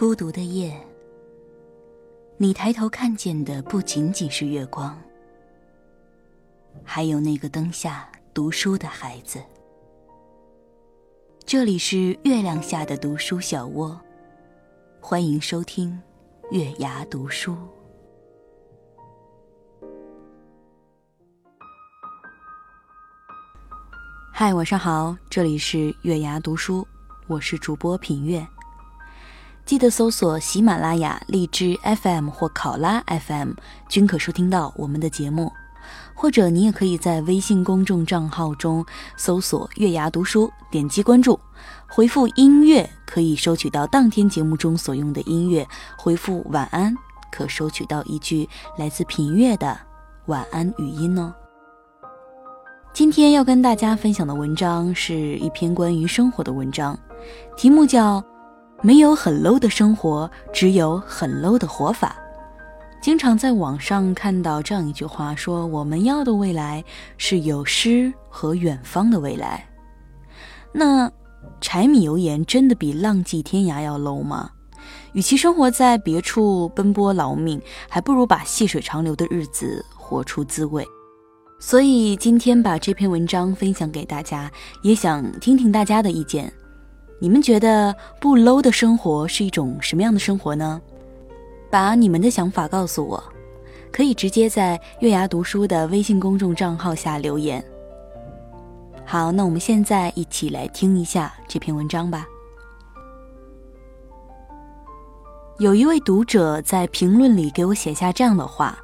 孤独的夜，你抬头看见的不仅仅是月光，还有那个灯下读书的孩子。这里是月亮下的读书小窝，欢迎收听月牙读书。嗨，晚上好，这里是月牙读书，我是主播品月。记得搜索喜马拉雅、荔枝 FM 或考拉 FM，均可收听到我们的节目。或者你也可以在微信公众账号中搜索“月牙读书”，点击关注，回复“音乐”可以收取到当天节目中所用的音乐；回复“晚安”可收取到一句来自品月的晚安语音哦。今天要跟大家分享的文章是一篇关于生活的文章，题目叫。没有很 low 的生活，只有很 low 的活法。经常在网上看到这样一句话，说我们要的未来是有诗和远方的未来。那柴米油盐真的比浪迹天涯要 low 吗？与其生活在别处奔波劳命，还不如把细水长流的日子活出滋味。所以今天把这篇文章分享给大家，也想听听大家的意见。你们觉得不 low 的生活是一种什么样的生活呢？把你们的想法告诉我，可以直接在月牙读书的微信公众账号下留言。好，那我们现在一起来听一下这篇文章吧。有一位读者在评论里给我写下这样的话：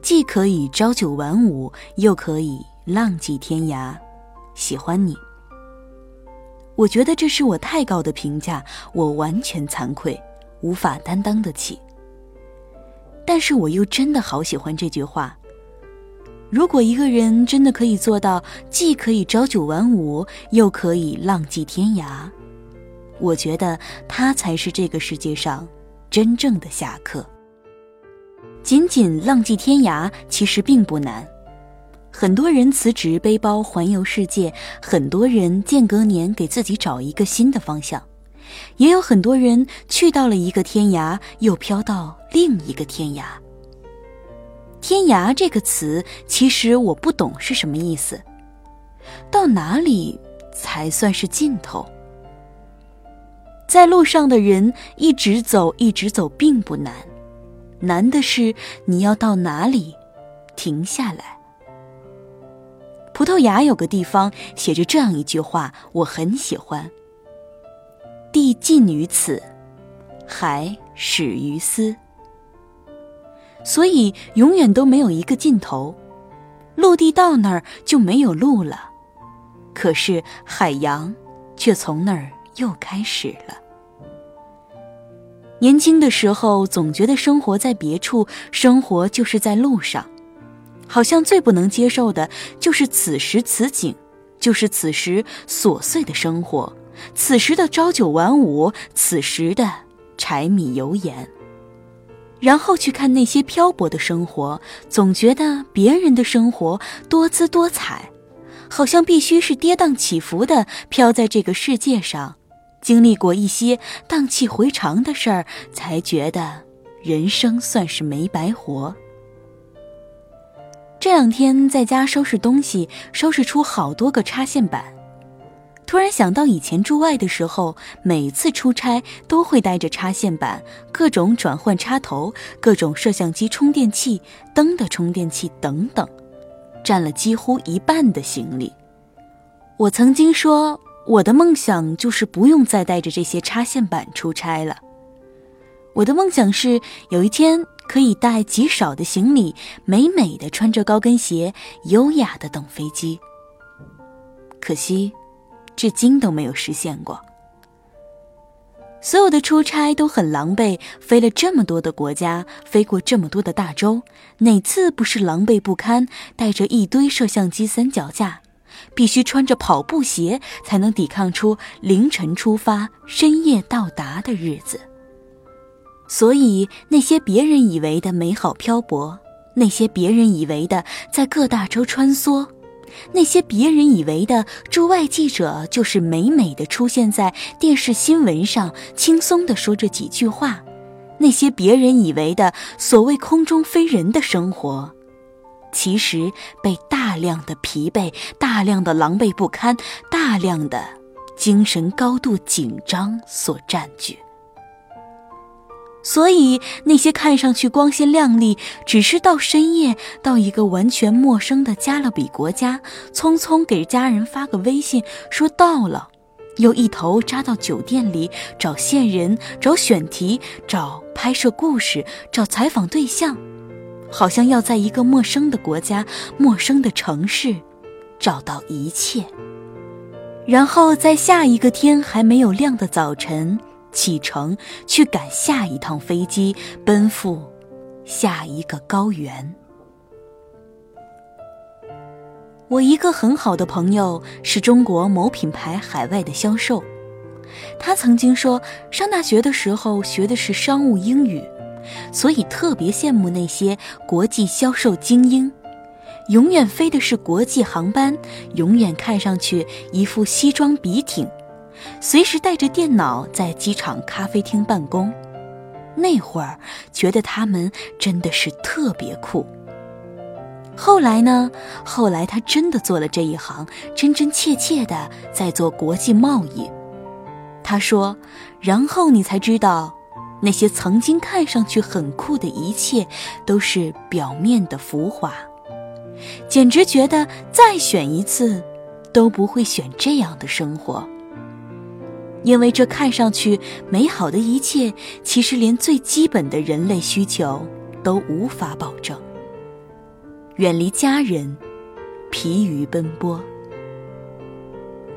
既可以朝九晚五，又可以浪迹天涯，喜欢你。我觉得这是我太高的评价，我完全惭愧，无法担当得起。但是我又真的好喜欢这句话。如果一个人真的可以做到，既可以朝九晚五，又可以浪迹天涯，我觉得他才是这个世界上真正的侠客。仅仅浪迹天涯，其实并不难。很多人辞职背包环游世界，很多人间隔年给自己找一个新的方向，也有很多人去到了一个天涯，又飘到另一个天涯。天涯这个词，其实我不懂是什么意思。到哪里才算是尽头？在路上的人一直走，一直走并不难，难的是你要到哪里停下来。葡萄牙有个地方写着这样一句话，我很喜欢：“地尽于此，海始于斯。”所以永远都没有一个尽头，陆地到那儿就没有路了，可是海洋却从那儿又开始了。年轻的时候总觉得生活在别处，生活就是在路上。好像最不能接受的就是此时此景，就是此时琐碎的生活，此时的朝九晚五，此时的柴米油盐。然后去看那些漂泊的生活，总觉得别人的生活多姿多彩，好像必须是跌宕起伏的飘在这个世界上，经历过一些荡气回肠的事儿，才觉得人生算是没白活。两天在家收拾东西，收拾出好多个插线板。突然想到以前住外的时候，每次出差都会带着插线板、各种转换插头、各种摄像机充电器、灯的充电器等等，占了几乎一半的行李。我曾经说，我的梦想就是不用再带着这些插线板出差了。我的梦想是有一天。可以带极少的行李，美美的穿着高跟鞋，优雅的等飞机。可惜，至今都没有实现过。所有的出差都很狼狈，飞了这么多的国家，飞过这么多的大洲，哪次不是狼狈不堪？带着一堆摄像机、三脚架，必须穿着跑步鞋才能抵抗出凌晨出发、深夜到达的日子。所以，那些别人以为的美好漂泊，那些别人以为的在各大洲穿梭，那些别人以为的驻外记者，就是美美的出现在电视新闻上，轻松地说着几句话；那些别人以为的所谓空中飞人的生活，其实被大量的疲惫、大量的狼狈不堪、大量的精神高度紧张所占据。所以，那些看上去光鲜亮丽，只是到深夜到一个完全陌生的加勒比国家，匆匆给家人发个微信说到了，又一头扎到酒店里找线人、找选题、找拍摄故事、找采访对象，好像要在一个陌生的国家、陌生的城市找到一切，然后在下一个天还没有亮的早晨。启程去赶下一趟飞机，奔赴下一个高原。我一个很好的朋友是中国某品牌海外的销售，他曾经说，上大学的时候学的是商务英语，所以特别羡慕那些国际销售精英，永远飞的是国际航班，永远看上去一副西装笔挺。随时带着电脑在机场咖啡厅办公，那会儿觉得他们真的是特别酷。后来呢？后来他真的做了这一行，真真切切的在做国际贸易。他说：“然后你才知道，那些曾经看上去很酷的一切，都是表面的浮华。简直觉得再选一次，都不会选这样的生活。”因为这看上去美好的一切，其实连最基本的人类需求都无法保证。远离家人，疲于奔波，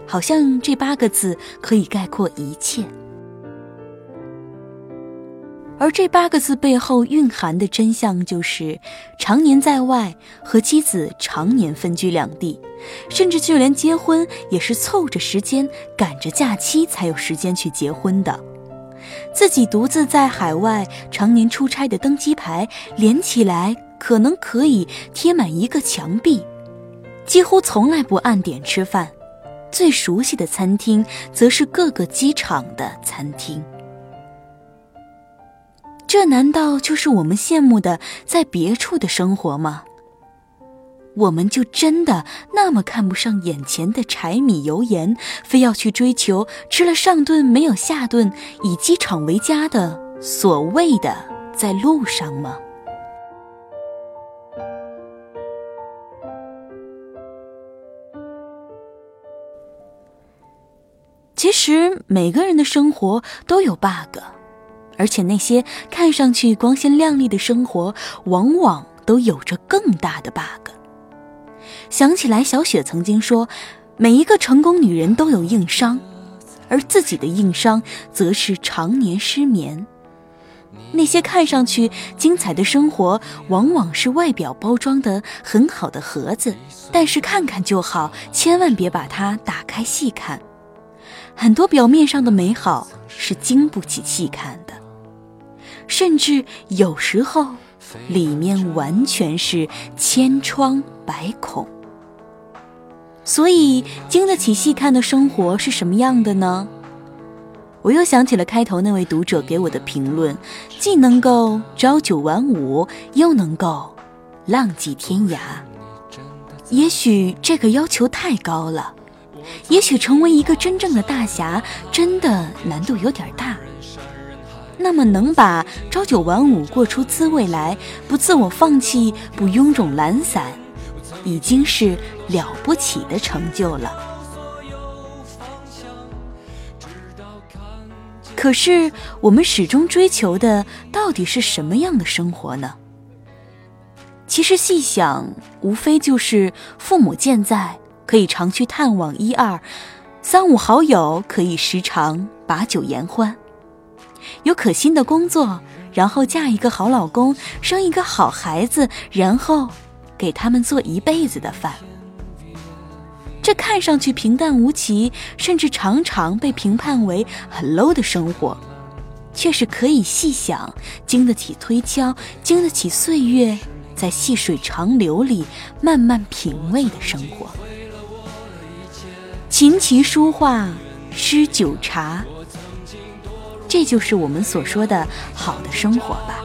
好像这八个字可以概括一切。而这八个字背后蕴含的真相，就是常年在外，和妻子常年分居两地，甚至就连结婚也是凑着时间、赶着假期才有时间去结婚的。自己独自在海外常年出差的登机牌，连起来可能可以贴满一个墙壁，几乎从来不按点吃饭，最熟悉的餐厅则是各个机场的餐厅。这难道就是我们羡慕的在别处的生活吗？我们就真的那么看不上眼前的柴米油盐，非要去追求吃了上顿没有下顿，以机场为家的所谓的在路上吗？其实每个人的生活都有 bug。而且那些看上去光鲜亮丽的生活，往往都有着更大的 bug。想起来，小雪曾经说，每一个成功女人都有硬伤，而自己的硬伤则是常年失眠。那些看上去精彩的生活，往往是外表包装的很好的盒子，但是看看就好，千万别把它打开细看。很多表面上的美好是经不起细看的。甚至有时候，里面完全是千疮百孔。所以，经得起细看的生活是什么样的呢？我又想起了开头那位读者给我的评论：既能够朝九晚五，又能够浪迹天涯。也许这个要求太高了，也许成为一个真正的大侠，真的难度有点大。那么能把朝九晚五过出滋味来，不自我放弃，不臃肿懒散，已经是了不起的成就了。可是我们始终追求的到底是什么样的生活呢？其实细想，无非就是父母健在，可以常去探望一二；三五好友可以时常把酒言欢。有可心的工作，然后嫁一个好老公，生一个好孩子，然后给他们做一辈子的饭。这看上去平淡无奇，甚至常常被评判为很 low 的生活，却是可以细想，经得起推敲，经得起岁月在细水长流里慢慢品味的生活。琴棋书画诗酒茶，这就是我们所说的好的生活吧。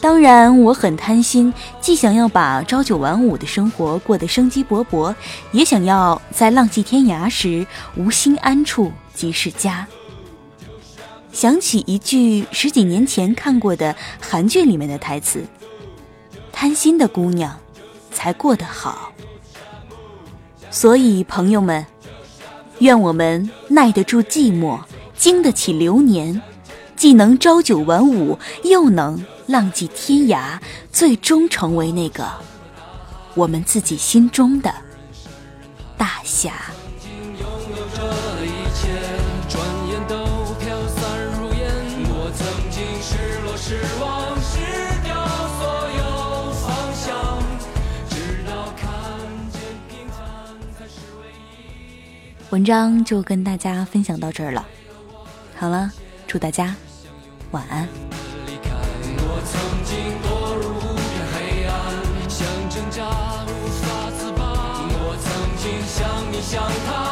当然，我很贪心，既想要把朝九晚五的生活过得生机勃勃，也想要在浪迹天涯时无心安处即是家。想起一句十几年前看过的韩剧里面的台词：“贪心的姑娘才过得好。”所以，朋友们，愿我们耐得住寂寞，经得起流年，既能朝九晚五，又能。浪迹天涯，最终成为那个我们自己心中的大侠。文章就跟大家分享到这儿了。好了，祝大家晚安。像他，